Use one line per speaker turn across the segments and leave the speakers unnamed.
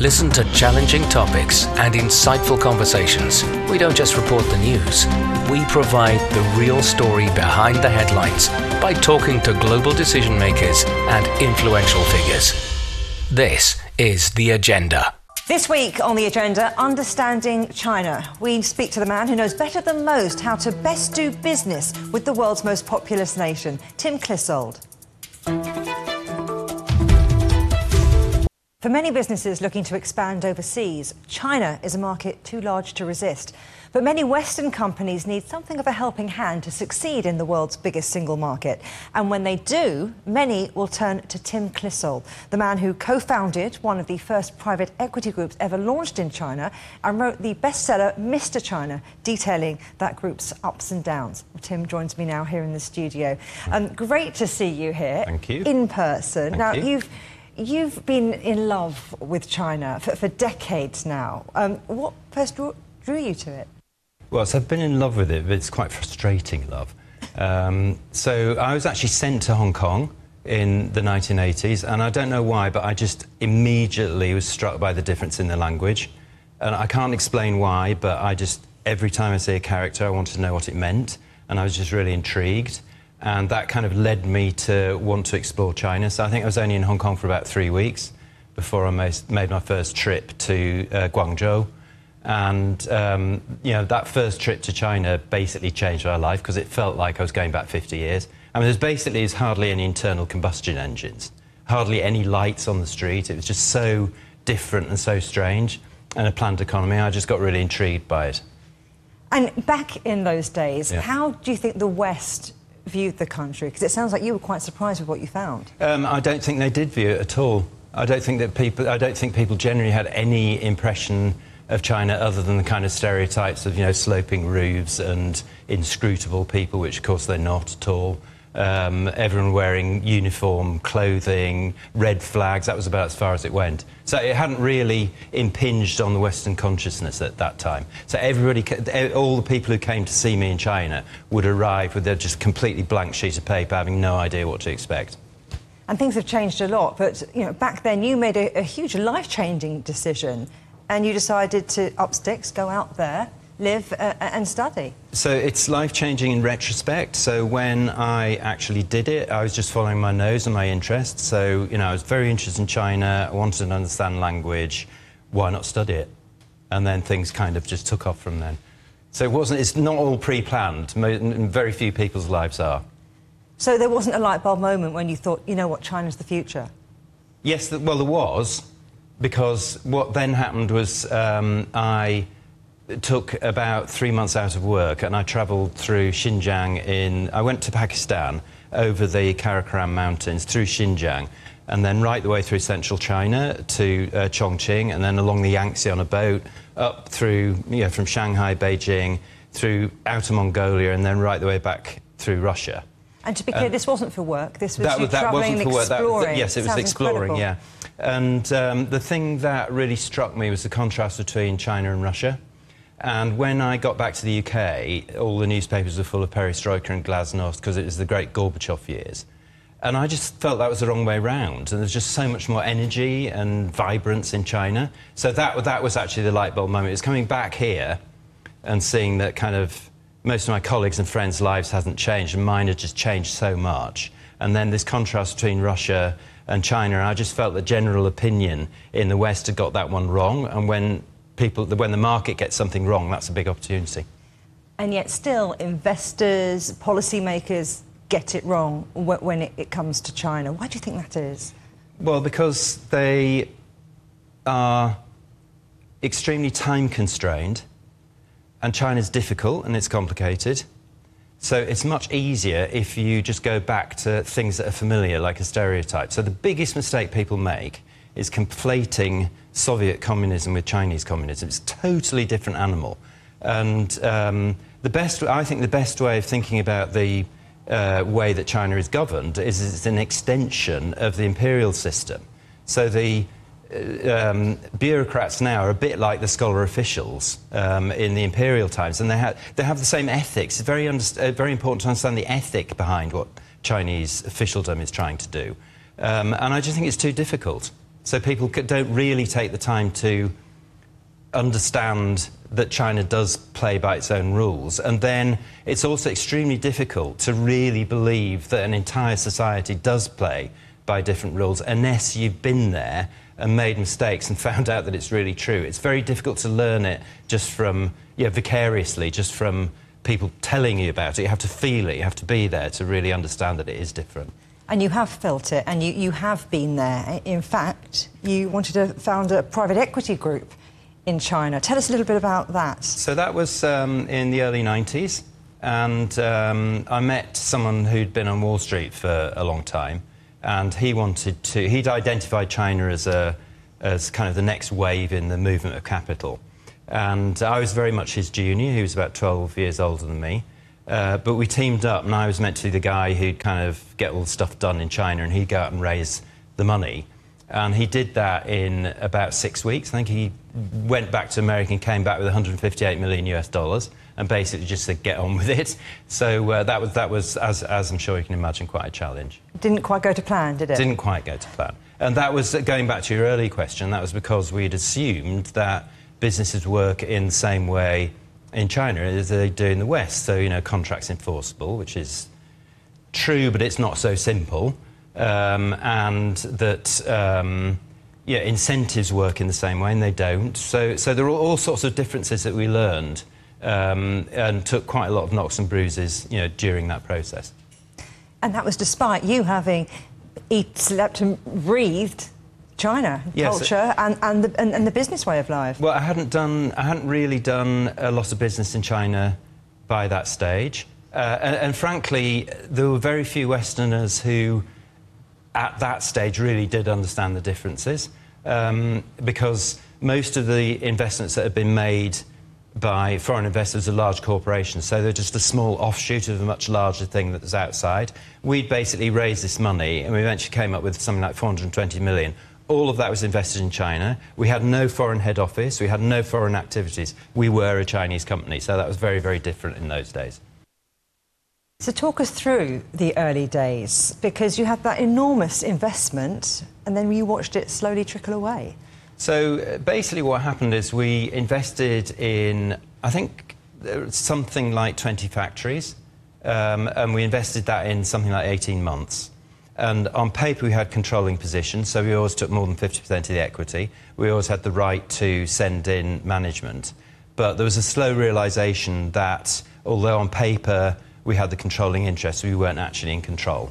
Listen to challenging topics and insightful conversations. We don't just report the news, we provide the real story behind the headlines by talking to global decision makers and influential figures. This is The Agenda.
This week on the agenda, understanding China. We speak to the man who knows better than most how to best do business with the world's most populous nation, Tim Clissold. For many businesses looking to expand overseas, China is a market too large to resist. But many Western companies need something of a helping hand to succeed in the world's biggest single market. And when they do, many will turn to Tim Clissold, the man who co founded one of the first private equity groups ever launched in China and wrote the bestseller Mr. China, detailing that group's ups and downs. Tim joins me now here in the studio. Um, great to see you here.
Thank you.
In person.
Thank
now,
you.
you've You've been in love with China for, for decades now. Um, what first drew, drew, you to it?
Well, so I've been in love with it, but it's quite frustrating love. Um, so I was actually sent to Hong Kong in the 1980s, and I don't know why, but I just immediately was struck by the difference in the language. And I can't explain why, but I just, every time I see a character, I wanted to know what it meant, and I was just really intrigued and that kind of led me to want to explore China. So I think I was only in Hong Kong for about three weeks before I made my first trip to uh, Guangzhou. And um, you know that first trip to China basically changed my life because it felt like I was going back 50 years. I mean, there's basically there's hardly any internal combustion engines, hardly any lights on the street. It was just so different and so strange. And a planned economy, I just got really intrigued by it.
And back in those days, yeah. how do you think the West viewed the country? Because it sounds like you were quite surprised with what you found.
Um, I don't think they did view it at all. I don't think that people. I don't think people generally had any impression of China other than the kind of stereotypes of you know sloping roofs and inscrutable people, which of course they're not at all um, everyone wearing uniform clothing, red flags. That was about as far as it went. So it hadn't really impinged on the Western consciousness at that time. So everybody, all the people who came to see me in China would arrive with a just completely blank sheet of paper, having no idea what to expect.
And things have changed a lot, but you know, back then you made a, a huge life-changing decision, and you decided to up sticks, go out there, live uh, and study.
So it's life changing in retrospect. So when I actually did it, I was just following my nose and my interests. So, you know, I was very interested in China, I wanted to understand language. Why not study it? And then things kind of just took off from then. So it wasn't, it's not all pre planned. Very few people's lives are.
So there wasn't a light bulb moment when you thought, you know what, China's the future?
Yes, well, there was. Because what then happened was um, I took about three months out of work and I travelled through Xinjiang in... I went to Pakistan over the Karakoram Mountains through Xinjiang and then right the way through central China to uh, Chongqing and then along the Yangtze on a boat up through, you know, from Shanghai, Beijing, through outer Mongolia and then right the way back through Russia.
And to be clear, um, this wasn't for work. This was that, you that exploring.
That, yes, it was exploring.
Incredible.
Yeah, and um, the thing that really struck me was the contrast between China and Russia. And when I got back to the UK, all the newspapers were full of perestroika and glasnost because it was the great Gorbachev years. And I just felt that was the wrong way round. And there's just so much more energy and vibrance in China. So that, that was actually the light bulb moment. It's coming back here and seeing that kind of most of my colleagues and friends' lives hasn't changed, and mine had just changed so much. And then this contrast between Russia and China, I just felt the general opinion in the West had got that one wrong. And when people, when the market gets something wrong, that's a big opportunity.
And yet, still, investors, policymakers get it wrong when it comes to China. Why do you think that is?
Well, because they are extremely time constrained, and China's difficult and it's complicated. So it's much easier if you just go back to things that are familiar, like a stereotype. So the biggest mistake people make is conflating Soviet communism with Chinese communism. It's a totally different animal. And um, the best, I think the best way of thinking about the uh, way that China is governed is it's an extension of the imperial system. So the uh, um, bureaucrats now are a bit like the scholar officials um, in the imperial times, and they, ha they have the same ethics. It's very, uh, very important to understand the ethic behind what Chinese officialdom is trying to do. Um, and I just think it's too difficult. So people don't really take the time to understand that China does play by its own rules. And then it's also extremely difficult to really believe that an entire society does play by different rules unless you've been there and made mistakes and found out that it's really true. It's very difficult to learn it just from, yeah, vicariously, just from people telling you about it. You have to feel it, you have to be there to really understand that it is different.
And you have felt it, and you, you have been there. In fact, you wanted to found a private equity group in China. Tell us a little bit about that.
So that was um, in the early 90s, and um, I met someone who'd been on Wall Street for a long time, and he wanted to, he'd identified China as, a, as kind of the next wave in the movement of capital. And I was very much his junior, he was about 12 years older than me. Uh, but we teamed up, and I was meant to be the guy who'd kind of get all the stuff done in China, and he'd go out and raise the money. And he did that in about six weeks. I think he went back to America and came back with 158 million US dollars, and basically just said, "Get on with it." So uh, that was that was, as, as I'm sure you can imagine, quite a challenge.
Didn't quite go to plan, did it?
Didn't quite go to plan. And that was going back to your early question. That was because we'd assumed that businesses work in the same way in China as they do in the West. So, you know, contracts enforceable, which is true, but it's not so simple. Um, and that, um, yeah, incentives work in the same way, and they don't. So, so there are all sorts of differences that we learned um, and took quite a lot of knocks and bruises, you know, during that process.
And that was despite you having eat, slept, and breathed China yes, culture and, and, the, and, and, the business way of life.
Well, I hadn't done, I hadn't really done a lot of business in China by that stage, uh, and, and, frankly, there were very few Westerners who, at that stage, really did understand the differences, um, because most of the investments that had been made by foreign investors are large corporations, so they're just a small offshoot of a much larger thing that was outside. We'd basically raised this money, and we eventually came up with something like 420 million all of that was invested in China. We had no foreign head office. We had no foreign activities. We were a Chinese company, so that was very, very different in those days.
So talk us through the early days, because you had that enormous investment, and then you watched it slowly trickle away.
So uh, basically what happened is we invested in, I think, something like 20 factories, um, and we invested that in something like 18 months. And on paper, we had controlling positions, so we always took more than 50% of the equity. We always had the right to send in management. But there was a slow realization that although on paper we had the controlling interest, we weren't actually in control.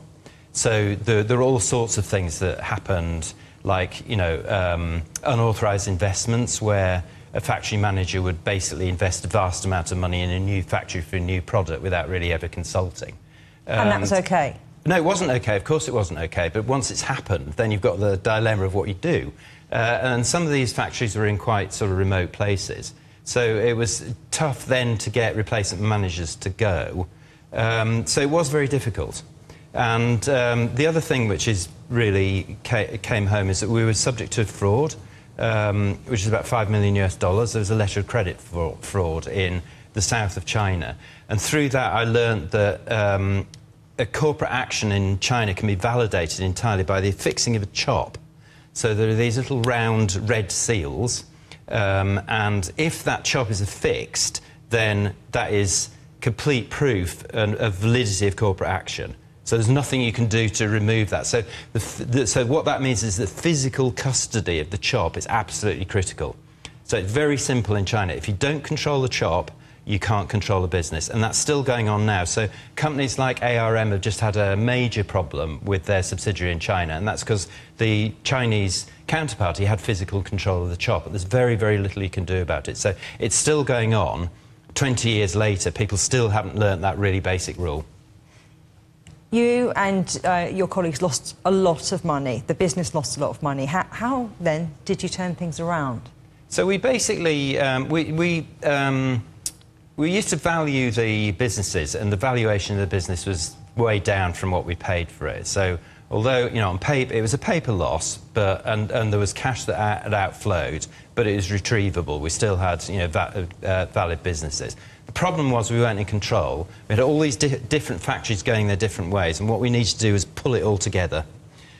So there, there are all sorts of things that happened, like you know, um, unauthorized investments, where a factory manager would basically invest a vast amount of money in a new factory for a new product without really ever consulting.
And, and that was okay.
No, it wasn't okay. Of course, it wasn't okay. But once it's happened, then you've got the dilemma of what you do. Uh, and some of these factories were in quite sort of remote places. So it was tough then to get replacement managers to go. Um, so it was very difficult. And um, the other thing which is really ca came home is that we were subject to fraud, um, which is about 5 million US dollars. There was a letter of credit fraud in the south of China. And through that, I learned that um, a corporate action in China can be validated entirely by the affixing of a chop. So there are these little round red seals, um, and if that chop is affixed, then that is complete proof and, of validity of corporate action. So there's nothing you can do to remove that. So, the, the, so what that means is that physical custody of the chop is absolutely critical. So it's very simple in China. If you don't control the chop, you can't control a business. And that's still going on now. So companies like ARM have just had a major problem with their subsidiary in China, and that's because the Chinese counterparty had physical control of the chop. But there's very, very little you can do about it. So it's still going on. 20 years later, people still haven't learnt that really basic rule.
You and uh, your colleagues lost a lot of money. The business lost a lot of money. How, how then did you turn things around?
So we basically um, we, we um, we used to value the businesses, and the valuation of the business was way down from what we paid for it. So, although you know on paper it was a paper loss, but and, and there was cash that had outflowed, but it was retrievable. We still had you know va uh, valid businesses. The problem was we weren't in control. We had all these di different factories going their different ways, and what we needed to do was pull it all together.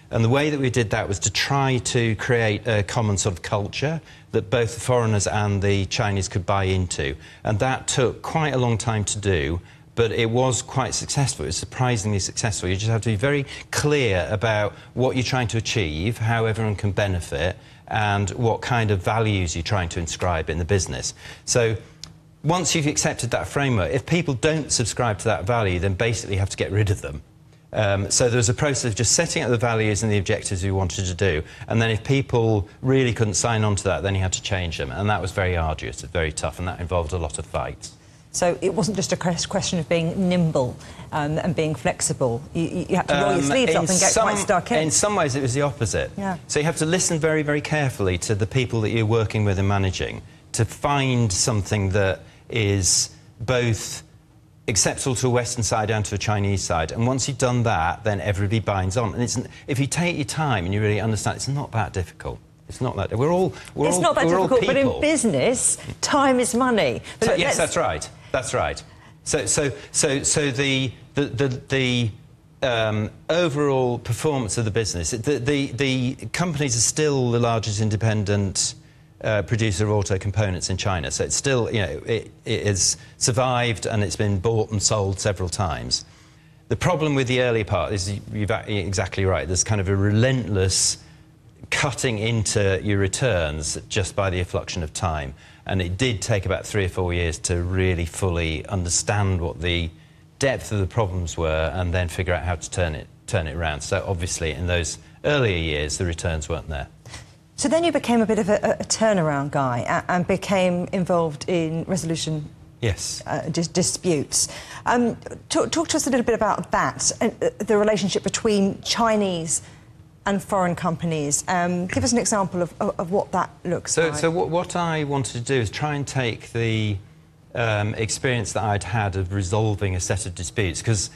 And the way that we did that was to try to create a common sort of culture that both the foreigners and the Chinese could buy into. And that took quite a long time to do, but it was quite successful. It was surprisingly successful. You just have to be very clear about what you're trying to achieve, how everyone can benefit, and what kind of values you're trying to inscribe in the business. So once you've accepted that framework, if people don't subscribe to that value, then basically you have to get rid of them. Um, so there was a process of just setting out the values and the objectives we wanted to do. And then if people really couldn't sign on to that, then you had to change them. And that was very arduous, very tough, and that involved a lot of fights.
So it wasn't just a question of being nimble um, and being flexible. You, you had to roll um, your sleeves up and get
some,
quite stuck in.
In some ways, it was the opposite.
Yeah.
So you have to listen very, very carefully to the people that you're working with and managing to find something that is both acceptable to a Western side and to a Chinese side. And once you've done that, then everybody binds on. And it's, if you take your time and you really understand, it's not that difficult. It's not that. We're all. We're
it's
all,
not that difficult,
but
in business, time is money.
So, yes, that's right. That's right. So, so, so, so the the the, the um, overall performance of the business, the, the the companies are still the largest independent uh, producer of auto components in China. So it's still, you know, it, it has survived and it's been bought and sold several times. The problem with the early part is you're exactly right. There's kind of a relentless cutting into your returns just by the effluxion of time. And it did take about three or four years to really fully understand what the depth of the problems were and then figure out how to turn it, turn it around. So obviously in those earlier years, the returns weren't there.
So then you became a bit of a, a turnaround guy and became involved in resolution
yes.
Uh, dis disputes. Um, talk, talk, to us a little bit about that, uh, the relationship between Chinese and foreign companies. Um, give us an example of, of, of what that looks
so,
like.
So what, what, I wanted to do is try and take the um, experience that I'd had of resolving a set of disputes, because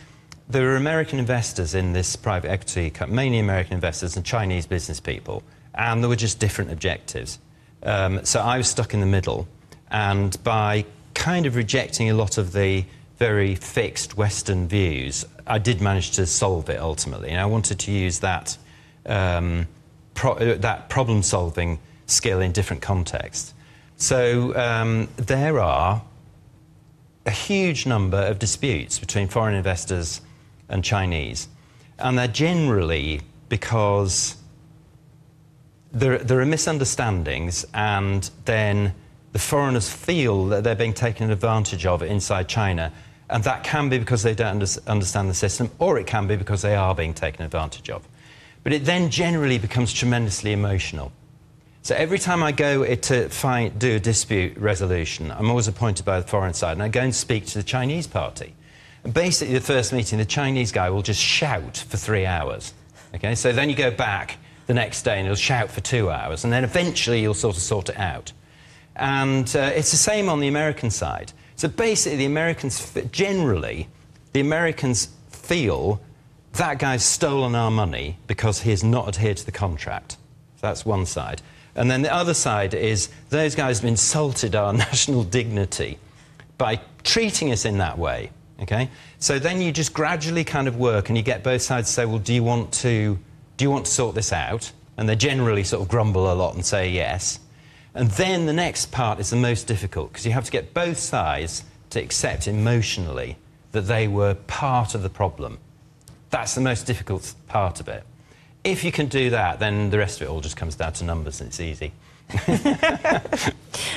there were American investors in this private equity, mainly American investors and Chinese business people, and there were just different objectives. Um, so I was stuck in the middle, and by kind of rejecting a lot of the very fixed Western views, I did manage to solve it ultimately. And I wanted to use that, um, pro uh, that problem solving skill in different contexts. So um, there are a huge number of disputes between foreign investors and Chinese, and they're generally because there, there are misunderstandings, and then the foreigners feel that they're being taken advantage of inside China. And that can be because they don't under understand the system, or it can be because they are being taken advantage of. But it then generally becomes tremendously emotional. So every time I go to find, do a dispute resolution, I'm always appointed by the foreign side, and I go and speak to the Chinese party. And basically, the first meeting, the Chinese guy will just shout for three hours. Okay, so then you go back the next day and he'll shout for two hours, and then eventually you'll sort of sort it out. And uh, it's the same on the American side. So basically, the Americans, generally, the Americans feel that guy's stolen our money because he has not adhered to the contract. So that's one side. And then the other side is those guys have insulted our national dignity by treating us in that way. Okay? So then you just gradually kind of work and you get both sides to say, well, do you want to do you want to sort this out? And they generally sort of grumble a lot and say yes. And then the next part is the most difficult because you have to get both sides to accept emotionally that they were part of the problem. That's the most difficult part of it. If you can do that, then the rest of it all just comes down to numbers and it's easy.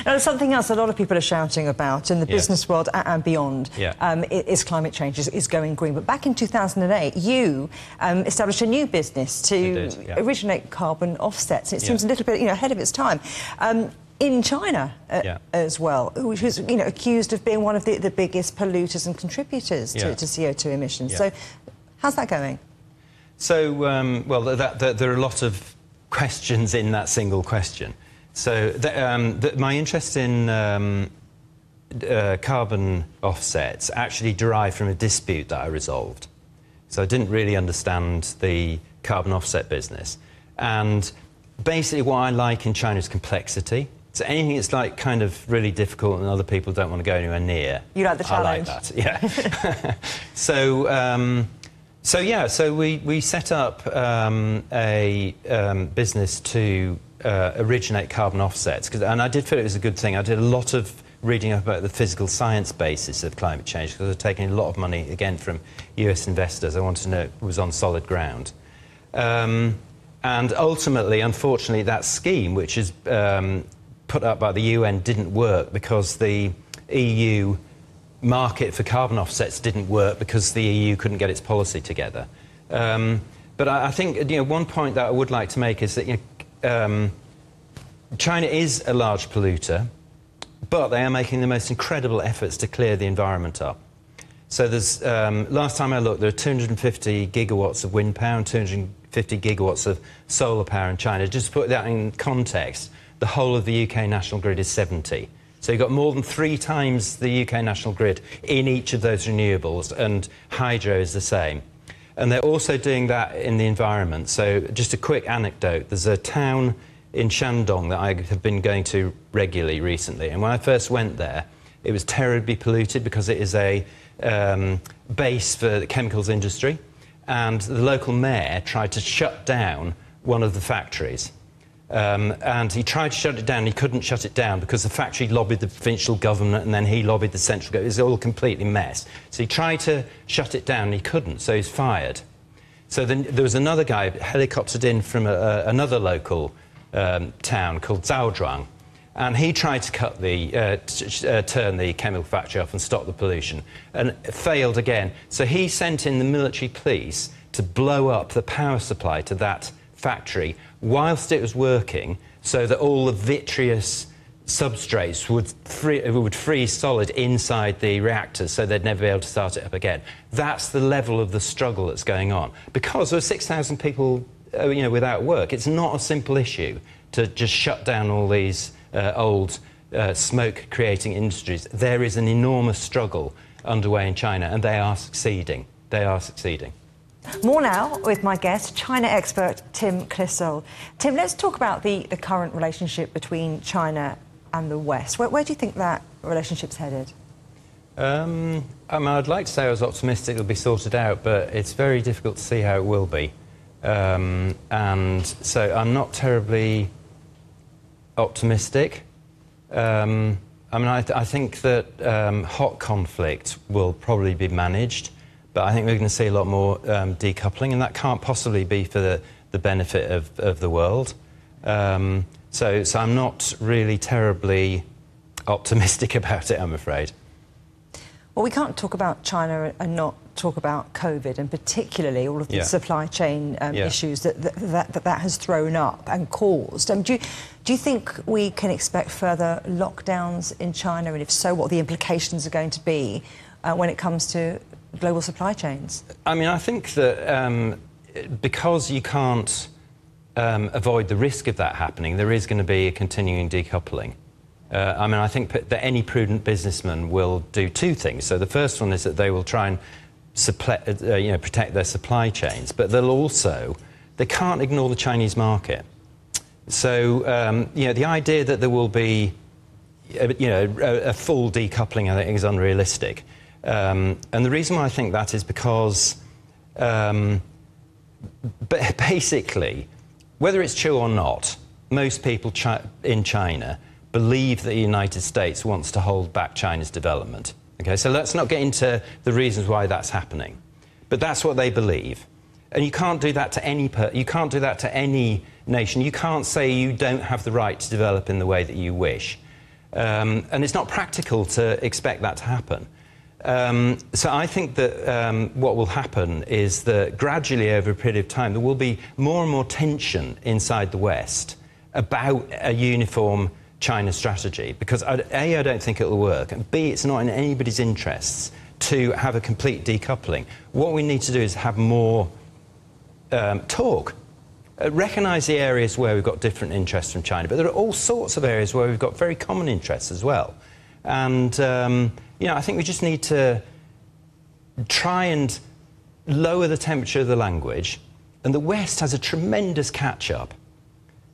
now, something else a lot of people are shouting about in the business world and beyond
yeah. um,
is climate change, is, is, going green. But back in 2008, you um, established a new business to
did, yeah.
originate carbon offsets. It seems a little bit you know, ahead of its time. Um, in China uh,
yeah.
as well, which was you know accused of being one of the, the biggest polluters and contributors to, to CO2 emissions. So, how's that going?
So, um, well, that, that, there are a lot of questions in that single question. So the, um, the, my interest in um, uh, carbon offsets actually derived from a dispute that I resolved. So I didn't really understand the carbon offset business. And basically what I like in China is complexity. So anything that's like kind of really difficult and other people don't want to go anywhere near.
You like the challenge.
I like that, yeah. so, um, So yeah, so we, we set up um, a um, business to uh, originate carbon offsets, and I did feel it was a good thing. I did a lot of reading up about the physical science basis of climate change because I was taking a lot of money again from US investors. I wanted to know it was on solid ground. Um, and ultimately, unfortunately, that scheme, which is um, put up by the UN, didn't work because the EU market for carbon offsets didn't work because the EU couldn't get its policy together. Um, but I, I, think you know, one point that I would like to make is that you know, um, China is a large polluter, but they are making the most incredible efforts to clear the environment up. So there's, um, last time I looked, there are 250 gigawatts of wind power and 250 gigawatts of solar power in China. Just to put that in context, the whole of the UK national grid is 70. So you've got more than three times the UK national grid in each of those renewables, and hydro is the same. And they're also doing that in the environment. So just a quick anecdote. There's a town in Shandong that I have been going to regularly recently. And when I first went there, it was terribly polluted because it is a um, base for the chemicals industry. And the local mayor tried to shut down one of the factories. Um, and he tried to shut it down, he couldn't shut it down because the factory lobbied the provincial government and then he lobbied the central government. It was all completely mess. So he tried to shut it down and he couldn't, so he's fired. So then there was another guy helicoptered in from a, a, another local um, town called Zaozhuang, and he tried to cut the, uh, uh, turn the chemical factory off and stop the pollution, and failed again. So he sent in the military police to blow up the power supply to that factory whilst it was working so that all the vitreous substrates would, free, would freeze solid inside the reactors so they'd never be able to start it up again. That's the level of the struggle that's going on. Because there are 6,000 people uh, you know, without work, it's not a simple issue to just shut down all these uh, old uh, smoke creating industries. There is an enormous struggle underway in China, and they are succeeding. They are succeeding.
More now with my guest, China expert Tim Clissold. Tim, let's talk about the, the current relationship between China and the West. Where, where do you think that relationship's headed?
Um, I mean, I'd like to say I was optimistic it'll be sorted out, but it's very difficult to see how it will be. Um, and so I'm not terribly optimistic. Um, I mean, I, th I think that um, hot conflict will probably be managed. But I think we're going to see a lot more um, decoupling, and that can't possibly be for the, the benefit of, of the world. Um, so, so I'm not really terribly optimistic about it, I'm afraid.
Well, we can't talk about China and not talk about COVID, and particularly all of the yeah. supply chain um, yeah. issues that that, that that, has thrown up and caused. Um, do, you, do you think we can expect further lockdowns in China, and if so, what the implications are going to be uh, when it comes to global supply chains?
I mean, I think that um, because you can't um, avoid the risk of that happening, there is going to be a continuing decoupling. Uh, I mean, I think that any prudent businessman will do two things. So the first one is that they will try and supply, uh, you know, protect their supply chains, but they'll also they can't ignore the Chinese market. So um, you know, the idea that there will be uh, you know a, a full decoupling, I think, is unrealistic. Um, and the reason why I think that is because um, basically, whether it's true or not, most people chi in China believe that the United States wants to hold back China's development. Okay, so let's not get into the reasons why that's happening. But that's what they believe. And you can't do that to any you can't do that to any nation. You can't say you don't have the right to develop in the way that you wish. Um, and it's not practical to expect that to happen. Um, so I think that um, what will happen is that gradually over a period of time there will be more and more tension inside the West about a uniform China strategy because A, I don't think it will work, and B, it's not in anybody's interests to have a complete decoupling. What we need to do is have more um, talk. Uh, recognize the areas where we've got different interests from China, but there are all sorts of areas where we've got very common interests as well. And um, you know, I think we just need to try and lower the temperature of the language. And the West has a tremendous catch up.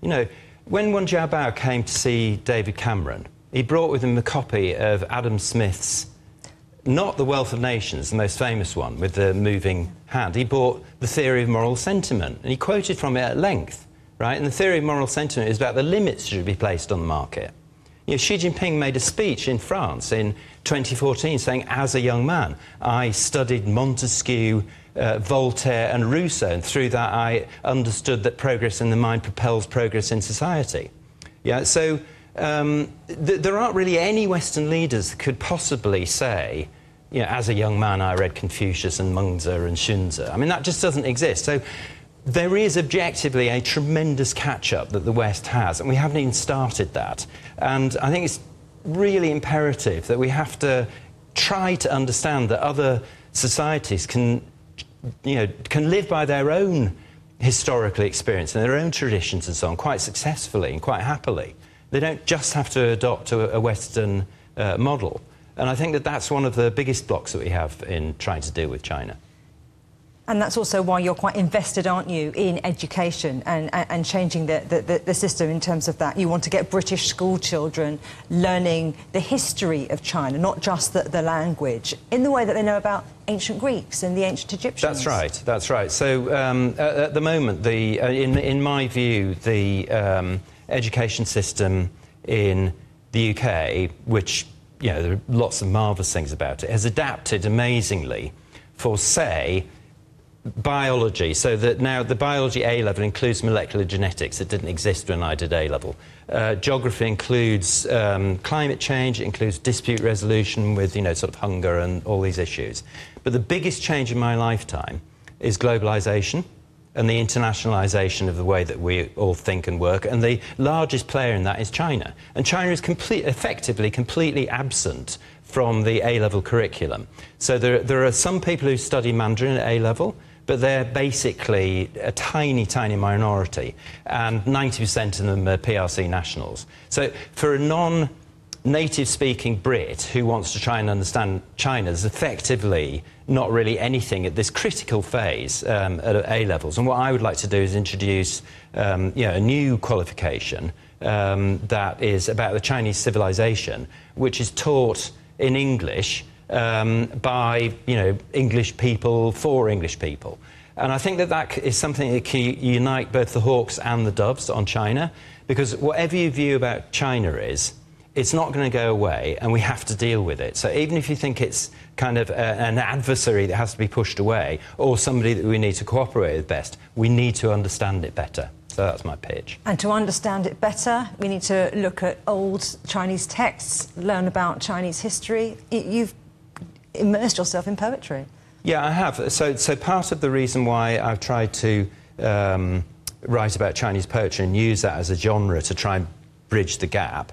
You know, when Wen Jiabao came to see David Cameron, he brought with him a copy of Adam Smith's not The Wealth of Nations, the most famous one with the moving hand. He bought The Theory of Moral Sentiment, and he quoted from it at length, right? And the theory of moral sentiment is about the limits that should be placed on the market. You know, Xi Jinping made a speech in France in 2014 saying, as a young man, I studied Montesquieu, uh, Voltaire, and Rousseau, and through that I understood that progress in the mind propels progress in society. Yeah, so um, th there aren't really any Western leaders that could possibly say, you know, as a young man, I read Confucius and Mengzi and Xunzi. I mean, that just doesn't exist. So there is objectively a tremendous catch up that the West has, and we haven't even started that. And I think it's really imperative that we have to try to understand that other societies can, you know, can live by their own historical experience and their own traditions and so on quite successfully and quite happily. They don't just have to adopt a, a Western uh, model. And I think that that's one of the biggest blocks that we have in trying to deal with China.
And that's also why you're quite invested, aren't you, in education and, and, changing the, the, the, system in terms of that. You want to get British school children learning the history of China, not just the, the language, in the way that they know about ancient Greeks and the ancient Egyptians.
That's right, that's right. So um, at, at, the moment, the, uh, in, in my view, the um, education system in the UK, which, you know, there are lots of marvellous things about it, has adapted amazingly for, say, biology, so that now the biology A level includes molecular genetics. It didn't exist when I did A level. Uh, geography includes um, climate change, it includes dispute resolution with, you know, sort of hunger and all these issues. But the biggest change in my lifetime is globalization and the internationalization of the way that we all think and work. And the largest player in that is China. And China is complete, effectively completely absent from the A level curriculum. So there, there are some people who study Mandarin at A level but they're basically a tiny, tiny minority, and 90% of them are PRC nationals. So for a non native speaking Brit who wants to try and understand China, there's effectively not really anything at this critical phase um, at A levels. And what I would like to do is introduce um, you know, a new qualification um, that is about the Chinese civilization, which is taught in English um, by you know, English people for English people. And I think that that is something that can unite both the hawks and the doves on China, because whatever your view about China is, it's not going to go away, and we have to deal with it. So even if you think it's kind of a, an adversary that has to be pushed away, or somebody that we need to cooperate with best, we need to understand it better. So that's my pitch.
And to understand it better, we need to look at old Chinese texts, learn about Chinese history. You've immersed yourself in poetry.
Yeah, I have. So, so part of the reason why I've tried to um, write about Chinese poetry and use that as a genre to try and bridge the gap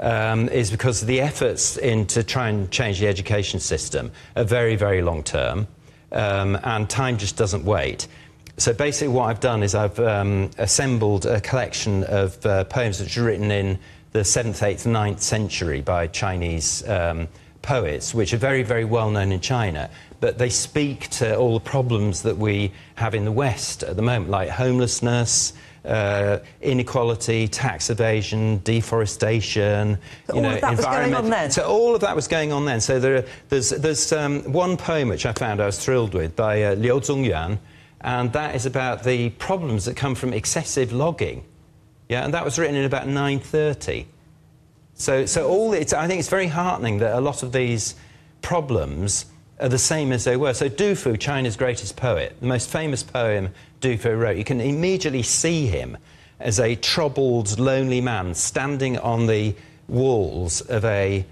um, is because the efforts in to try and change the education system are very, very long term, um, and time just doesn't wait. So basically, what I've done is I've um, assembled a collection of uh, poems which are written in the 7th, 8th, 9th century by Chinese um, poets, which are very, very well known in China, but they speak to all the problems that we have in the West at the moment, like homelessness. Uh, inequality, tax evasion, deforestation,
so you know, environment.
So all of that was going on then. So there, there's, there's um, one poem which I found I was thrilled with by uh, Liu Zongyuan, and that is about the problems that come from excessive logging. Yeah, and that was written in about 930. So, so all it's, I think it's very heartening that a lot of these problems are the same as they were. So Du Fu, China's greatest poet, the most famous poem Du Fu wrote, you can immediately see him as a troubled, lonely man standing on the walls of a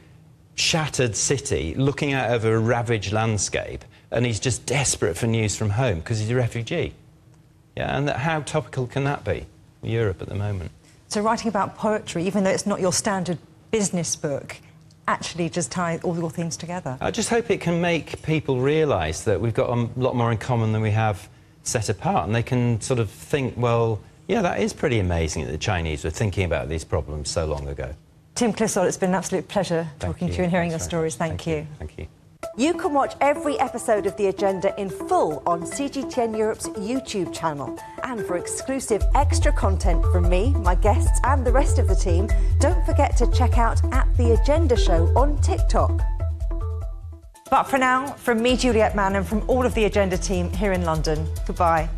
shattered city, looking out over a ravaged landscape, and he's just desperate for news from home because he's a refugee. Yeah, and that, how topical can that be? Europe at the moment.
So writing about poetry, even though it's not your standard business book actually just tie all your things together.
I just hope it can make people realise that we've got a lot more in common than we have set apart, and they can sort of think, well, yeah, that is pretty amazing that the Chinese were thinking about these problems so long ago.
Tim Clissold, it's been an absolute pleasure Thank talking you. to you and hearing That's your stories. Thank,
Thank you. you. Thank you.
You can watch every episode of The Agenda in full on CGTN Europe's YouTube channel. And for exclusive extra content from me, my guests, and the rest of the team, don't forget to check out at The Agenda Show on TikTok. But for now, from me, Juliet Mann, and from all of the Agenda team here in London, goodbye.